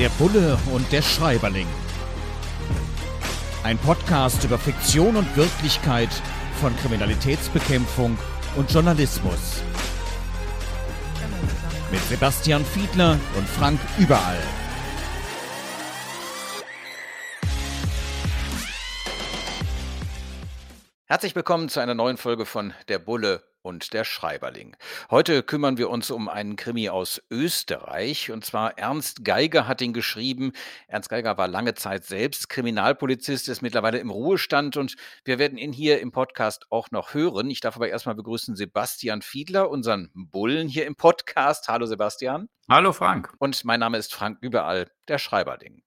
Der Bulle und der Schreiberling. Ein Podcast über Fiktion und Wirklichkeit von Kriminalitätsbekämpfung und Journalismus. Mit Sebastian Fiedler und Frank Überall. Herzlich willkommen zu einer neuen Folge von Der Bulle und der Schreiberling. Heute kümmern wir uns um einen Krimi aus Österreich und zwar Ernst Geiger hat ihn geschrieben. Ernst Geiger war lange Zeit selbst Kriminalpolizist, ist mittlerweile im Ruhestand und wir werden ihn hier im Podcast auch noch hören. Ich darf aber erstmal begrüßen Sebastian Fiedler, unseren Bullen hier im Podcast. Hallo Sebastian. Hallo Frank. Und mein Name ist Frank Überall, der Schreiberling.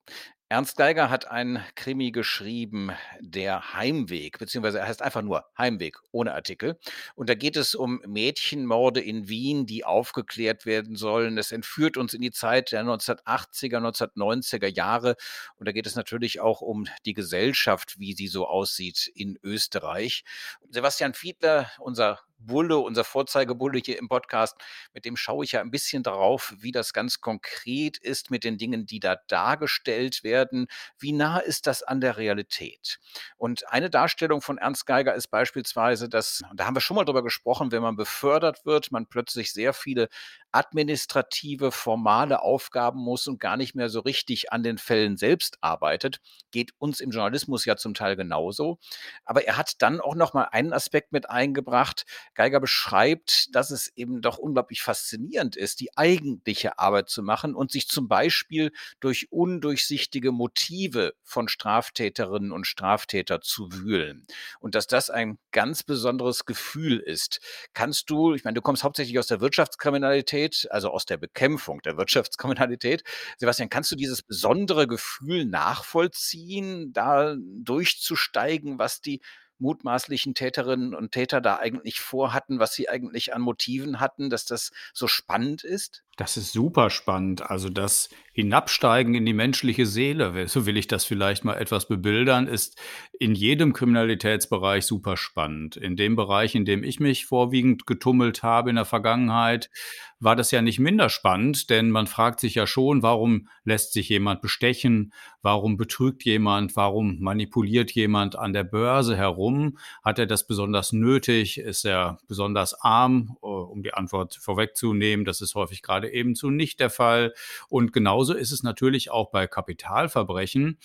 Ernst Geiger hat einen Krimi geschrieben, der Heimweg, beziehungsweise er heißt einfach nur Heimweg ohne Artikel. Und da geht es um Mädchenmorde in Wien, die aufgeklärt werden sollen. Es entführt uns in die Zeit der 1980er, 1990er Jahre. Und da geht es natürlich auch um die Gesellschaft, wie sie so aussieht in Österreich. Sebastian Fiedler, unser Bulle, unser Vorzeigebulle hier im Podcast, mit dem schaue ich ja ein bisschen darauf, wie das ganz konkret ist mit den Dingen, die da dargestellt werden. Wie nah ist das an der Realität? Und eine Darstellung von Ernst Geiger ist beispielsweise, dass, da haben wir schon mal drüber gesprochen, wenn man befördert wird, man plötzlich sehr viele administrative, formale Aufgaben muss und gar nicht mehr so richtig an den Fällen selbst arbeitet. Geht uns im Journalismus ja zum Teil genauso. Aber er hat dann auch noch mal einen Aspekt mit eingebracht. Geiger beschreibt, dass es eben doch unglaublich faszinierend ist, die eigentliche Arbeit zu machen und sich zum Beispiel durch undurchsichtige Motive von Straftäterinnen und Straftäter zu wühlen. Und dass das ein ganz besonderes Gefühl ist. Kannst du, ich meine, du kommst hauptsächlich aus der Wirtschaftskriminalität, Kriminalität, also aus der Bekämpfung der Wirtschaftskriminalität. Sebastian, kannst du dieses besondere Gefühl nachvollziehen, da durchzusteigen, was die mutmaßlichen Täterinnen und Täter da eigentlich vorhatten, was sie eigentlich an Motiven hatten, dass das so spannend ist? Das ist super spannend. Also das Hinabsteigen in die menschliche Seele, so will ich das vielleicht mal etwas bebildern, ist in jedem Kriminalitätsbereich super spannend. In dem Bereich, in dem ich mich vorwiegend getummelt habe in der Vergangenheit, war das ja nicht minder spannend, denn man fragt sich ja schon, warum lässt sich jemand bestechen? Warum betrügt jemand? Warum manipuliert jemand an der Börse herum? Hat er das besonders nötig? Ist er besonders arm? Um die Antwort vorwegzunehmen, das ist häufig gerade ebenso nicht der Fall. Und genauso ist es natürlich auch bei Kapitalverbrechen.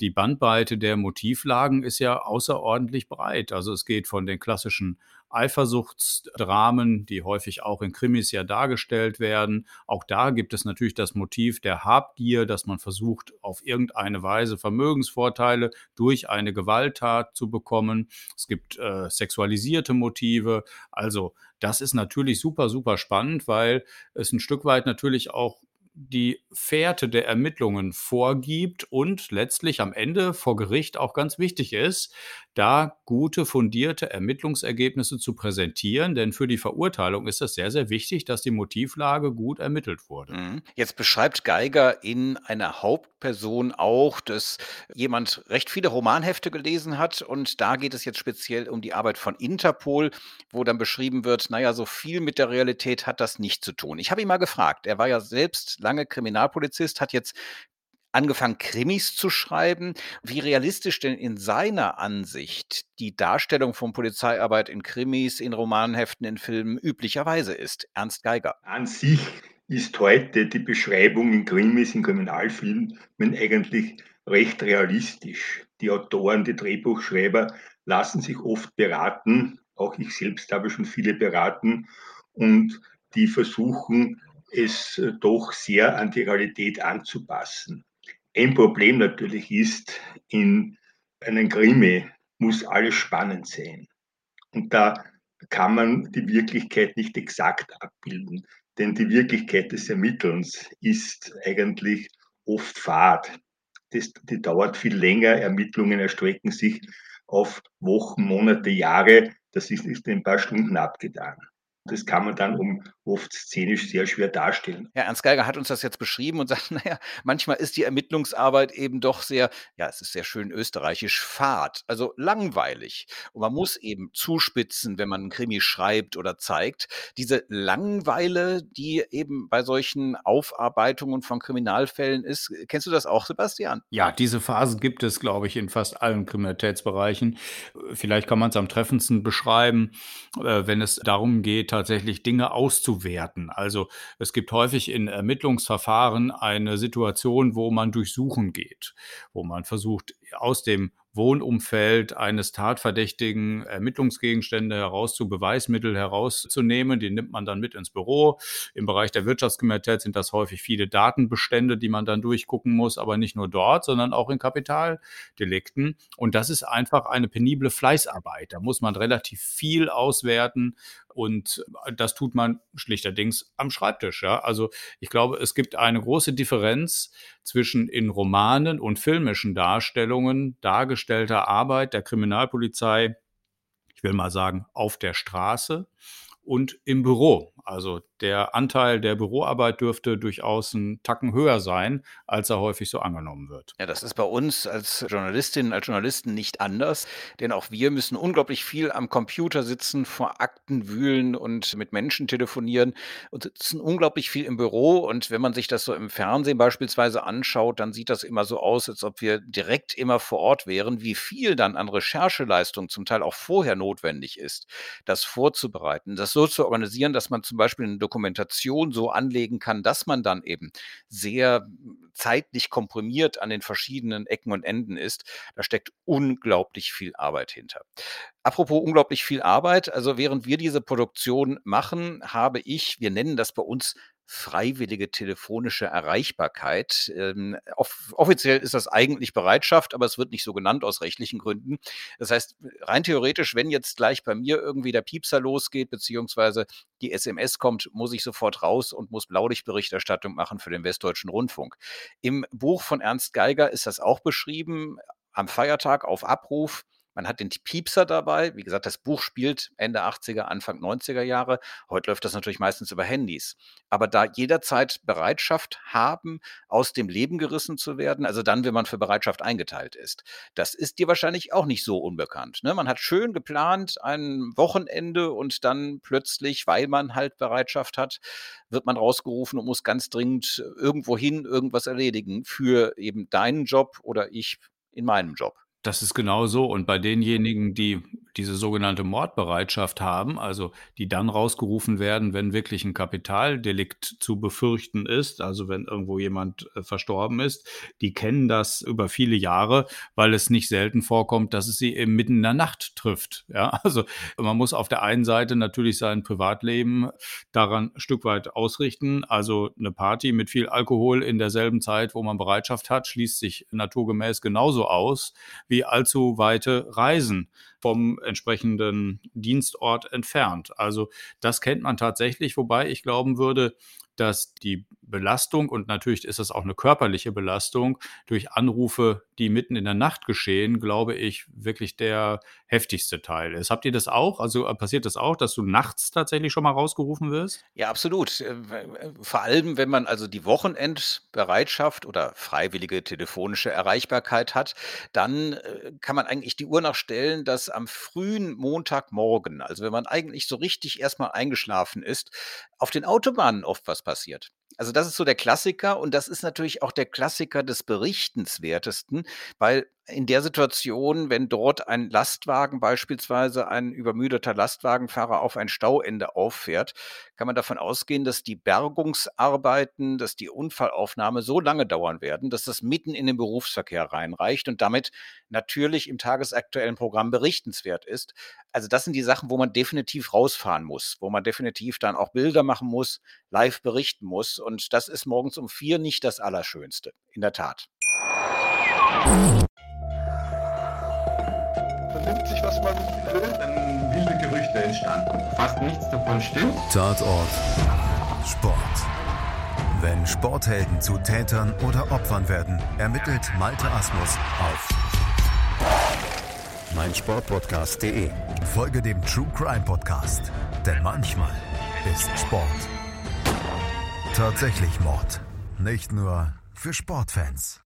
Die Bandbreite der Motivlagen ist ja außerordentlich breit. Also es geht von den klassischen Eifersuchtsdramen, die häufig auch in Krimis ja dargestellt werden. Auch da gibt es natürlich das Motiv der Habgier, dass man versucht, auf irgendeine Weise Vermögensvorteile durch eine Gewalttat zu bekommen. Es gibt äh, sexualisierte Motive. Also das ist natürlich super, super spannend, weil es ein Stück weit natürlich auch die Fährte der Ermittlungen vorgibt und letztlich am Ende vor Gericht auch ganz wichtig ist, da gute, fundierte Ermittlungsergebnisse zu präsentieren. Denn für die Verurteilung ist es sehr, sehr wichtig, dass die Motivlage gut ermittelt wurde. Mhm. Jetzt beschreibt Geiger in einer Hauptperson auch, dass jemand recht viele Romanhefte gelesen hat. Und da geht es jetzt speziell um die Arbeit von Interpol, wo dann beschrieben wird, naja, so viel mit der Realität hat das nicht zu tun. Ich habe ihn mal gefragt, er war ja selbst lange Kriminalpolizist, hat jetzt angefangen, Krimis zu schreiben. Wie realistisch denn in seiner Ansicht die Darstellung von Polizeiarbeit in Krimis, in Romanheften, in Filmen üblicherweise ist? Ernst Geiger. An sich ist heute die Beschreibung in Krimis, in Kriminalfilmen eigentlich recht realistisch. Die Autoren, die Drehbuchschreiber lassen sich oft beraten. Auch ich selbst habe schon viele beraten und die versuchen, es doch sehr an die Realität anzupassen. Ein Problem natürlich ist, in einem Krimi muss alles spannend sein. Und da kann man die Wirklichkeit nicht exakt abbilden, denn die Wirklichkeit des Ermittelns ist eigentlich oft fad. Das, die dauert viel länger, Ermittlungen erstrecken sich auf Wochen, Monate, Jahre. Das ist, ist in ein paar Stunden abgetan. Das kann man dann um oft szenisch sehr schwer darstellen. Ja, Ernst Geiger hat uns das jetzt beschrieben und sagt, naja, manchmal ist die Ermittlungsarbeit eben doch sehr, ja, es ist sehr schön österreichisch, fad, also langweilig. Und man muss eben zuspitzen, wenn man einen Krimi schreibt oder zeigt. Diese Langweile, die eben bei solchen Aufarbeitungen von Kriminalfällen ist, kennst du das auch, Sebastian? Ja, diese Phasen gibt es, glaube ich, in fast allen Kriminalitätsbereichen. Vielleicht kann man es am treffendsten beschreiben, äh, wenn es darum geht, tatsächlich Dinge auszuwerten. Also es gibt häufig in Ermittlungsverfahren eine Situation, wo man durchsuchen geht, wo man versucht, aus dem Wohnumfeld eines Tatverdächtigen Ermittlungsgegenstände heraus zu Beweismittel herauszunehmen. Die nimmt man dann mit ins Büro. Im Bereich der Wirtschaftskriminalität sind das häufig viele Datenbestände, die man dann durchgucken muss, aber nicht nur dort, sondern auch in Kapitaldelikten. Und das ist einfach eine penible Fleißarbeit. Da muss man relativ viel auswerten, und das tut man schlichterdings am Schreibtisch. Ja? Also ich glaube, es gibt eine große Differenz zwischen in Romanen und filmischen Darstellungen dargestellter Arbeit der Kriminalpolizei, ich will mal sagen, auf der Straße und im Büro. Also der Anteil der Büroarbeit dürfte durchaus einen Tacken höher sein, als er häufig so angenommen wird. Ja, das ist bei uns als Journalistinnen, als Journalisten nicht anders, denn auch wir müssen unglaublich viel am Computer sitzen, vor Akten wühlen und mit Menschen telefonieren und sitzen unglaublich viel im Büro. Und wenn man sich das so im Fernsehen beispielsweise anschaut, dann sieht das immer so aus, als ob wir direkt immer vor Ort wären, wie viel dann an Rechercheleistung zum Teil auch vorher notwendig ist, das vorzubereiten, das so zu organisieren, dass man zum Beispiel eine Dokumentation so anlegen kann, dass man dann eben sehr zeitlich komprimiert an den verschiedenen Ecken und Enden ist. Da steckt unglaublich viel Arbeit hinter. Apropos unglaublich viel Arbeit, also während wir diese Produktion machen, habe ich, wir nennen das bei uns freiwillige telefonische Erreichbarkeit. Ähm, off offiziell ist das eigentlich Bereitschaft, aber es wird nicht so genannt aus rechtlichen Gründen. Das heißt, rein theoretisch, wenn jetzt gleich bei mir irgendwie der Piepser losgeht, beziehungsweise die SMS kommt, muss ich sofort raus und muss Blaulichtberichterstattung machen für den Westdeutschen Rundfunk. Im Buch von Ernst Geiger ist das auch beschrieben, am Feiertag auf Abruf man hat den Piepser dabei. Wie gesagt, das Buch spielt Ende 80er, Anfang 90er Jahre. Heute läuft das natürlich meistens über Handys. Aber da jederzeit Bereitschaft haben, aus dem Leben gerissen zu werden, also dann, wenn man für Bereitschaft eingeteilt ist, das ist dir wahrscheinlich auch nicht so unbekannt. Ne? Man hat schön geplant ein Wochenende und dann plötzlich, weil man halt Bereitschaft hat, wird man rausgerufen und muss ganz dringend irgendwo hin irgendwas erledigen für eben deinen Job oder ich in meinem Job. Das ist genau so. Und bei denjenigen, die diese sogenannte Mordbereitschaft haben, also die dann rausgerufen werden, wenn wirklich ein Kapitaldelikt zu befürchten ist, also wenn irgendwo jemand äh, verstorben ist, die kennen das über viele Jahre, weil es nicht selten vorkommt, dass es sie eben mitten in der Nacht trifft. Ja, also man muss auf der einen Seite natürlich sein Privatleben daran ein Stück weit ausrichten. Also eine Party mit viel Alkohol in derselben Zeit, wo man Bereitschaft hat, schließt sich naturgemäß genauso aus wie allzu weite Reisen vom entsprechenden Dienstort entfernt. Also das kennt man tatsächlich, wobei ich glauben würde, dass die Belastung und natürlich ist es auch eine körperliche Belastung durch Anrufe, die mitten in der Nacht geschehen, glaube ich, wirklich der heftigste Teil ist. Habt ihr das auch? Also äh, passiert das auch, dass du nachts tatsächlich schon mal rausgerufen wirst? Ja, absolut. Äh, vor allem, wenn man also die Wochenendbereitschaft oder freiwillige telefonische Erreichbarkeit hat, dann äh, kann man eigentlich die Uhr nachstellen, dass am frühen Montagmorgen, also wenn man eigentlich so richtig erstmal eingeschlafen ist, auf den Autobahnen oft was passiert. Also das ist so der Klassiker und das ist natürlich auch der Klassiker des Berichtenswertesten, weil in der Situation, wenn dort ein Lastwagen beispielsweise ein übermüdeter Lastwagenfahrer auf ein Stauende auffährt, kann man davon ausgehen, dass die Bergungsarbeiten, dass die Unfallaufnahme so lange dauern werden, dass das mitten in den Berufsverkehr reinreicht und damit natürlich im tagesaktuellen Programm berichtenswert ist. Also das sind die Sachen, wo man definitiv rausfahren muss, wo man definitiv dann auch Bilder machen muss, live berichten muss. Und das ist morgens um vier nicht das Allerschönste, in der Tat. Vernimmt sich, was man will, dann wilde Gerüchte entstanden. Fast nichts davon stimmt. Tatort Sport. Wenn Sporthelden zu Tätern oder Opfern werden, ermittelt Malte Asmus auf meinsportpodcast.de. Folge dem True Crime Podcast, denn manchmal ist Sport tatsächlich Mord. Nicht nur für Sportfans.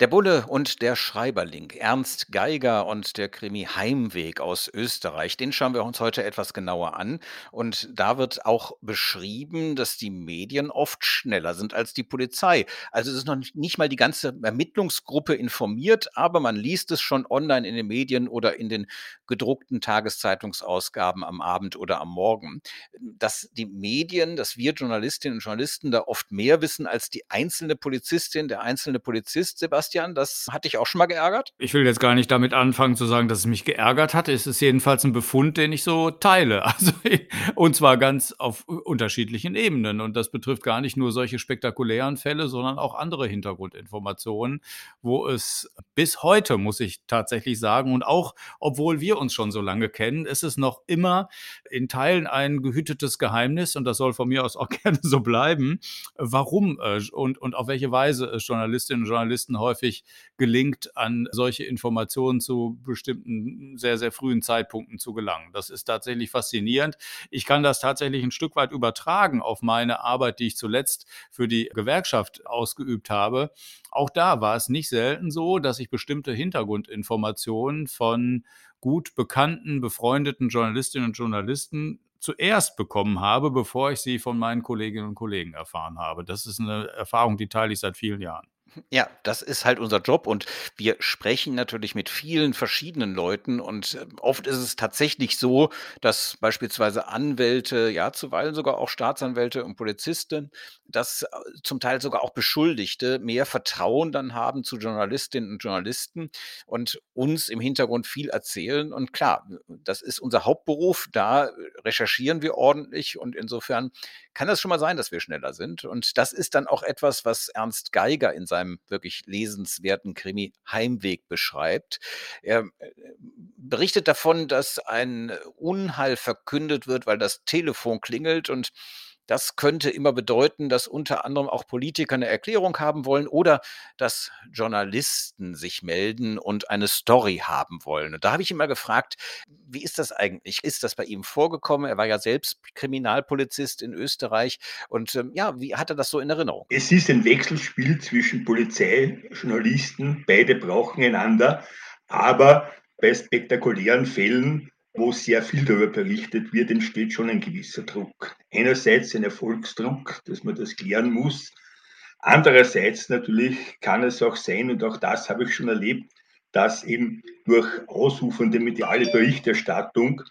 Der Bulle und der Schreiberling, Ernst Geiger und der Krimi Heimweg aus Österreich, den schauen wir uns heute etwas genauer an. Und da wird auch beschrieben, dass die Medien oft schneller sind als die Polizei. Also es ist noch nicht mal die ganze Ermittlungsgruppe informiert, aber man liest es schon online in den Medien oder in den gedruckten Tageszeitungsausgaben am Abend oder am Morgen. Dass die Medien, dass wir Journalistinnen und Journalisten da oft mehr wissen als die einzelne Polizistin, der einzelne Polizist, Sebastian Sebastian. Das hat dich auch schon mal geärgert? Ich will jetzt gar nicht damit anfangen zu sagen, dass es mich geärgert hat. Es ist jedenfalls ein Befund, den ich so teile. Also, und zwar ganz auf unterschiedlichen Ebenen. Und das betrifft gar nicht nur solche spektakulären Fälle, sondern auch andere Hintergrundinformationen, wo es bis heute, muss ich tatsächlich sagen, und auch obwohl wir uns schon so lange kennen, ist es noch immer in Teilen ein gehütetes Geheimnis und das soll von mir aus auch gerne so bleiben, warum äh, und, und auf welche Weise Journalistinnen und Journalisten häufig häufig gelingt, an solche Informationen zu bestimmten sehr, sehr frühen Zeitpunkten zu gelangen. Das ist tatsächlich faszinierend. Ich kann das tatsächlich ein Stück weit übertragen auf meine Arbeit, die ich zuletzt für die Gewerkschaft ausgeübt habe. Auch da war es nicht selten so, dass ich bestimmte Hintergrundinformationen von gut bekannten, befreundeten Journalistinnen und Journalisten zuerst bekommen habe, bevor ich sie von meinen Kolleginnen und Kollegen erfahren habe. Das ist eine Erfahrung, die teile ich seit vielen Jahren. Ja, das ist halt unser Job und wir sprechen natürlich mit vielen verschiedenen Leuten und äh, oft ist es tatsächlich so, dass beispielsweise Anwälte, ja zuweilen sogar auch Staatsanwälte und Polizisten, dass äh, zum Teil sogar auch Beschuldigte mehr Vertrauen dann haben zu Journalistinnen und Journalisten und uns im Hintergrund viel erzählen. Und klar, das ist unser Hauptberuf, da recherchieren wir ordentlich und insofern kann das schon mal sein, dass wir schneller sind. Und das ist dann auch etwas, was Ernst Geiger in seinem wirklich lesenswerten Krimi Heimweg beschreibt. Er äh, berichtet davon, dass ein Unheil verkündet wird, weil das Telefon klingelt und das könnte immer bedeuten, dass unter anderem auch Politiker eine Erklärung haben wollen oder dass Journalisten sich melden und eine Story haben wollen. Und da habe ich ihn mal gefragt, wie ist das eigentlich? Ist das bei ihm vorgekommen? Er war ja selbst Kriminalpolizist in Österreich. Und ähm, ja, wie hat er das so in Erinnerung? Es ist ein Wechselspiel zwischen Polizei, Journalisten. Beide brauchen einander. Aber bei spektakulären Fällen wo sehr viel darüber berichtet wird, entsteht schon ein gewisser Druck. Einerseits ein Erfolgsdruck, dass man das klären muss. Andererseits natürlich kann es auch sein, und auch das habe ich schon erlebt, dass eben durch ausufernde mediale Berichterstattung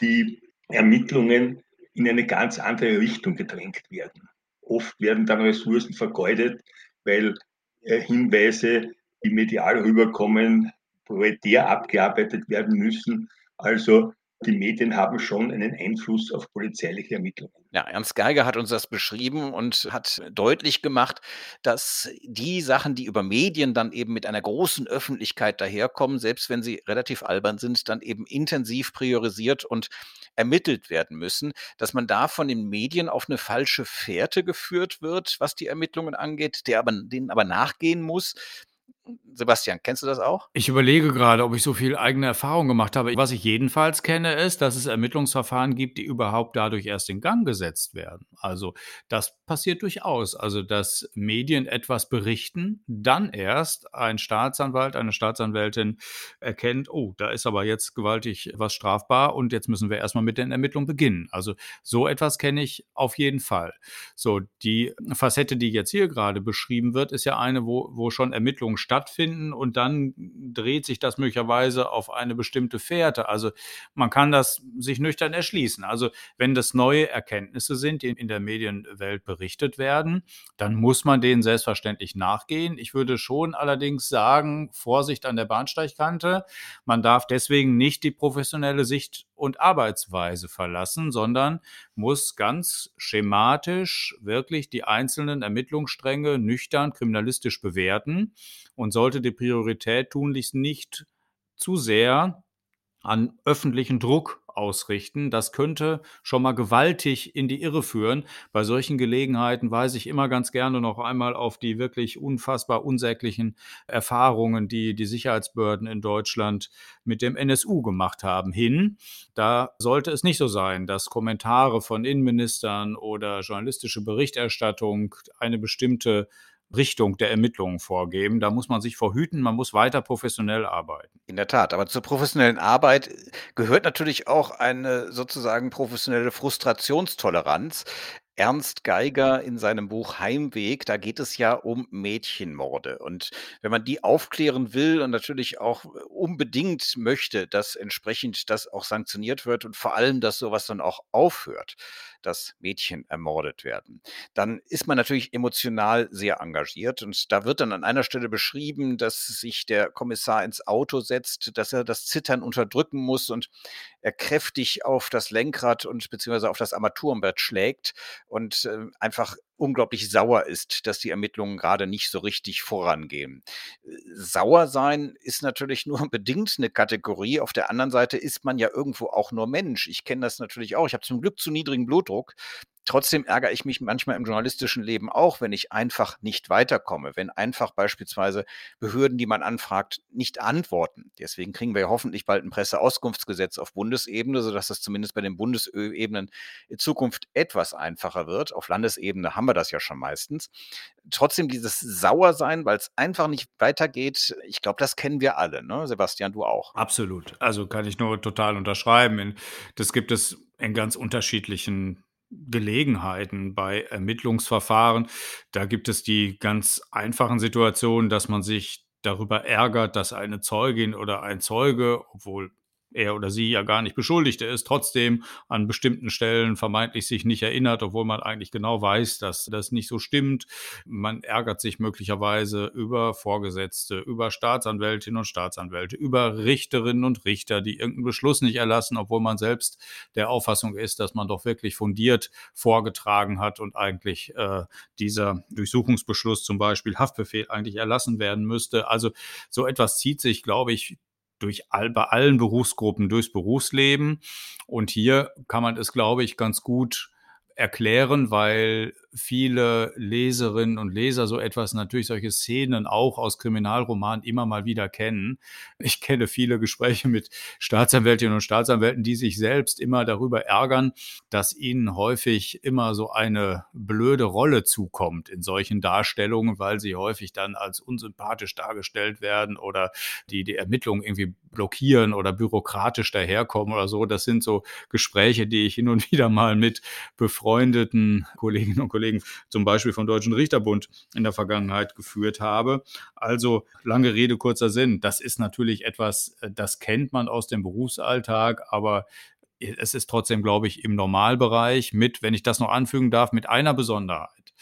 die Ermittlungen in eine ganz andere Richtung gedrängt werden. Oft werden dann Ressourcen vergeudet, weil äh, Hinweise, die medial rüberkommen, prioritär abgearbeitet werden müssen also die Medien haben schon einen Einfluss auf polizeiliche Ermittlungen. Ja, Ernst Geiger hat uns das beschrieben und hat deutlich gemacht, dass die Sachen, die über Medien dann eben mit einer großen Öffentlichkeit daherkommen, selbst wenn sie relativ albern sind, dann eben intensiv priorisiert und ermittelt werden müssen, dass man da von den Medien auf eine falsche Fährte geführt wird, was die Ermittlungen angeht, der aber, denen aber nachgehen muss Sebastian, kennst du das auch? Ich überlege gerade, ob ich so viel eigene Erfahrung gemacht habe. Was ich jedenfalls kenne, ist, dass es Ermittlungsverfahren gibt, die überhaupt dadurch erst in Gang gesetzt werden. Also das passiert durchaus. Also dass Medien etwas berichten, dann erst ein Staatsanwalt, eine Staatsanwältin erkennt, oh, da ist aber jetzt gewaltig was strafbar und jetzt müssen wir erstmal mit den Ermittlungen beginnen. Also so etwas kenne ich auf jeden Fall. So, die Facette, die jetzt hier gerade beschrieben wird, ist ja eine, wo, wo schon Ermittlungen stattfinden stattfinden und dann dreht sich das möglicherweise auf eine bestimmte Fährte. Also man kann das sich nüchtern erschließen. Also wenn das neue Erkenntnisse sind, die in der Medienwelt berichtet werden, dann muss man denen selbstverständlich nachgehen. Ich würde schon allerdings sagen, Vorsicht an der Bahnsteigkante. Man darf deswegen nicht die professionelle Sicht und Arbeitsweise verlassen, sondern muss ganz schematisch wirklich die einzelnen Ermittlungsstränge nüchtern kriminalistisch bewerten und sollte die Priorität tunlichst nicht zu sehr an öffentlichen Druck ausrichten. Das könnte schon mal gewaltig in die Irre führen. Bei solchen Gelegenheiten weise ich immer ganz gerne noch einmal auf die wirklich unfassbar unsäglichen Erfahrungen, die die Sicherheitsbehörden in Deutschland mit dem NSU gemacht haben, hin. Da sollte es nicht so sein, dass Kommentare von Innenministern oder journalistische Berichterstattung eine bestimmte Richtung der Ermittlungen vorgeben. Da muss man sich vorhüten, man muss weiter professionell arbeiten. In der Tat, aber zur professionellen Arbeit gehört natürlich auch eine sozusagen professionelle Frustrationstoleranz. Ernst Geiger in seinem Buch Heimweg, da geht es ja um Mädchenmorde. Und wenn man die aufklären will und natürlich auch unbedingt möchte, dass entsprechend das auch sanktioniert wird und vor allem, dass sowas dann auch aufhört, dass Mädchen ermordet werden, dann ist man natürlich emotional sehr engagiert. Und da wird dann an einer Stelle beschrieben, dass sich der Kommissar ins Auto setzt, dass er das Zittern unterdrücken muss und er kräftig auf das Lenkrad und beziehungsweise auf das Armaturenbrett schlägt und äh, einfach unglaublich sauer ist, dass die Ermittlungen gerade nicht so richtig vorangehen. Sauer sein ist natürlich nur bedingt eine Kategorie. Auf der anderen Seite ist man ja irgendwo auch nur Mensch. Ich kenne das natürlich auch. Ich habe zum Glück zu niedrigen Blutdruck. Trotzdem ärgere ich mich manchmal im journalistischen Leben auch, wenn ich einfach nicht weiterkomme, wenn einfach beispielsweise Behörden, die man anfragt, nicht antworten. Deswegen kriegen wir ja hoffentlich bald ein Presseauskunftsgesetz auf Bundesebene, sodass das zumindest bei den Bundesebenen in Zukunft etwas einfacher wird. Auf Landesebene haben wir das ja schon meistens. Trotzdem dieses Sauersein, weil es einfach nicht weitergeht, ich glaube, das kennen wir alle, ne? Sebastian, du auch. Absolut. Also kann ich nur total unterschreiben. Das gibt es in ganz unterschiedlichen Gelegenheiten bei Ermittlungsverfahren. Da gibt es die ganz einfachen Situationen, dass man sich darüber ärgert, dass eine Zeugin oder ein Zeuge, obwohl er oder sie ja gar nicht Beschuldigte ist, trotzdem an bestimmten Stellen vermeintlich sich nicht erinnert, obwohl man eigentlich genau weiß, dass das nicht so stimmt. Man ärgert sich möglicherweise über Vorgesetzte, über Staatsanwältinnen und Staatsanwälte, über Richterinnen und Richter, die irgendeinen Beschluss nicht erlassen, obwohl man selbst der Auffassung ist, dass man doch wirklich fundiert vorgetragen hat und eigentlich äh, dieser Durchsuchungsbeschluss zum Beispiel Haftbefehl eigentlich erlassen werden müsste. Also so etwas zieht sich, glaube ich, durch all, bei allen Berufsgruppen durchs Berufsleben. Und hier kann man es, glaube ich, ganz gut erklären, weil viele Leserinnen und Leser so etwas, natürlich solche Szenen auch aus Kriminalromanen immer mal wieder kennen. Ich kenne viele Gespräche mit Staatsanwältinnen und Staatsanwälten, die sich selbst immer darüber ärgern, dass ihnen häufig immer so eine blöde Rolle zukommt in solchen Darstellungen, weil sie häufig dann als unsympathisch dargestellt werden oder die die Ermittlungen irgendwie blockieren oder bürokratisch daherkommen oder so. Das sind so Gespräche, die ich hin und wieder mal mit befreundeten Kolleginnen und Kollegen Kollegen zum Beispiel vom Deutschen Richterbund in der Vergangenheit geführt habe. Also lange Rede, kurzer Sinn. Das ist natürlich etwas, äh, das kennt man aus dem Berufsalltag, aber es ist trotzdem, glaube ich, im Normalbereich mit, wenn ich das noch anfügen darf, mit einer Besonderheit.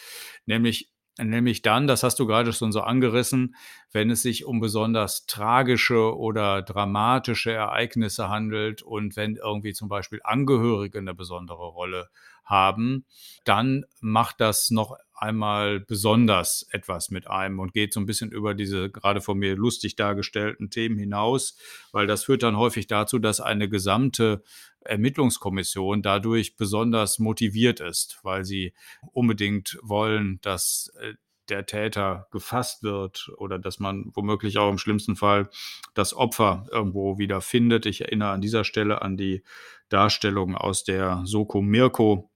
Nämlich Nämlich dann, das hast du gerade schon so angerissen, wenn es sich um besonders tragische oder dramatische Ereignisse handelt und wenn irgendwie zum Beispiel Angehörige eine besondere Rolle haben, dann macht das noch einmal besonders etwas mit einem und geht so ein bisschen über diese gerade von mir lustig dargestellten Themen hinaus, weil das führt dann häufig dazu, dass eine gesamte Ermittlungskommission dadurch besonders motiviert ist, weil sie unbedingt wollen, dass äh, der Täter gefasst wird oder dass man womöglich auch im schlimmsten Fall das Opfer irgendwo wieder findet. Ich erinnere an dieser Stelle an die Darstellung aus der Soko Mirko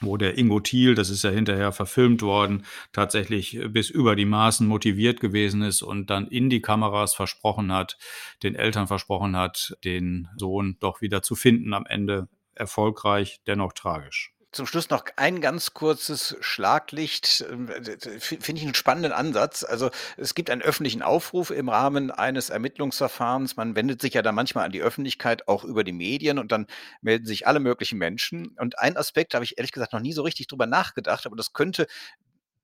wo der Ingo Thiel, das ist ja hinterher verfilmt worden, tatsächlich bis über die Maßen motiviert gewesen ist und dann in die Kameras versprochen hat, den Eltern versprochen hat, den Sohn doch wieder zu finden am Ende erfolgreich, dennoch tragisch. Zum Schluss noch ein ganz kurzes Schlaglicht. Ähm, finde ich einen spannenden Ansatz. Also es gibt einen öffentlichen Aufruf im Rahmen eines Ermittlungsverfahrens. Man wendet sich ja da manchmal an die Öffentlichkeit, auch über die Medien und dann melden sich alle möglichen Menschen. Und ein Aspekt habe ich ehrlich gesagt noch nie so richtig drüber nachgedacht, aber das könnte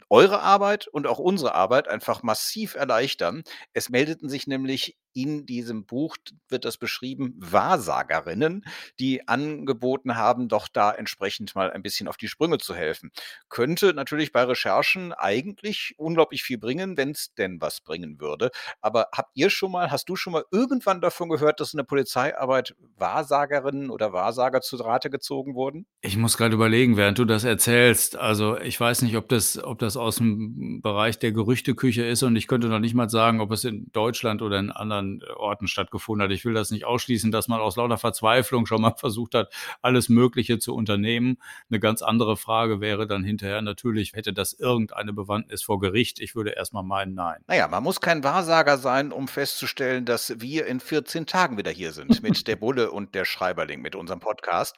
eure Arbeit und auch unsere Arbeit einfach massiv erleichtern. Es meldeten sich nämlich in diesem Buch wird das beschrieben, Wahrsagerinnen, die angeboten haben, doch da entsprechend mal ein bisschen auf die Sprünge zu helfen. Könnte natürlich bei Recherchen eigentlich unglaublich viel bringen, wenn es denn was bringen würde. Aber habt ihr schon mal, hast du schon mal irgendwann davon gehört, dass in der Polizeiarbeit Wahrsagerinnen oder Wahrsager zu Rate gezogen wurden? Ich muss gerade überlegen, während du das erzählst. Also ich weiß nicht, ob das, ob das aus dem Bereich der Gerüchteküche ist und ich könnte noch nicht mal sagen, ob es in Deutschland oder in anderen Orten stattgefunden hat. Ich will das nicht ausschließen, dass man aus lauter Verzweiflung schon mal versucht hat, alles Mögliche zu unternehmen. Eine ganz andere Frage wäre dann hinterher natürlich, hätte das irgendeine Bewandtnis vor Gericht? Ich würde erstmal meinen, nein. Naja, man muss kein Wahrsager sein, um festzustellen, dass wir in 14 Tagen wieder hier sind mit der Bulle und der Schreiberling mit unserem Podcast.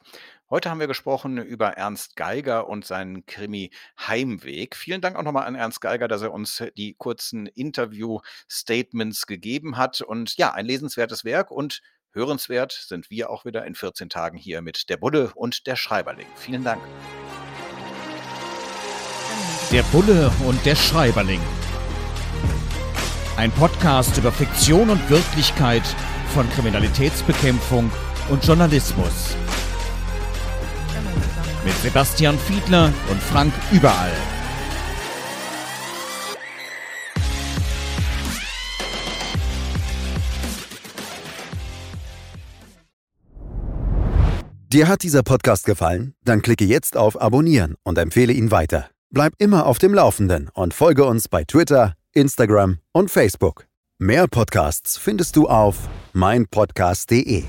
Heute haben wir gesprochen über Ernst Geiger und seinen Krimi Heimweg. Vielen Dank auch nochmal an Ernst Geiger, dass er uns die kurzen Interview-Statements gegeben hat. Und ja, ein lesenswertes Werk und hörenswert sind wir auch wieder in 14 Tagen hier mit der Bulle und der Schreiberling. Vielen Dank. Der Bulle und der Schreiberling. Ein Podcast über Fiktion und Wirklichkeit von Kriminalitätsbekämpfung und Journalismus. Mit Sebastian Fiedler und Frank Überall. Dir hat dieser Podcast gefallen? Dann klicke jetzt auf Abonnieren und empfehle ihn weiter. Bleib immer auf dem Laufenden und folge uns bei Twitter, Instagram und Facebook. Mehr Podcasts findest du auf meinpodcast.de.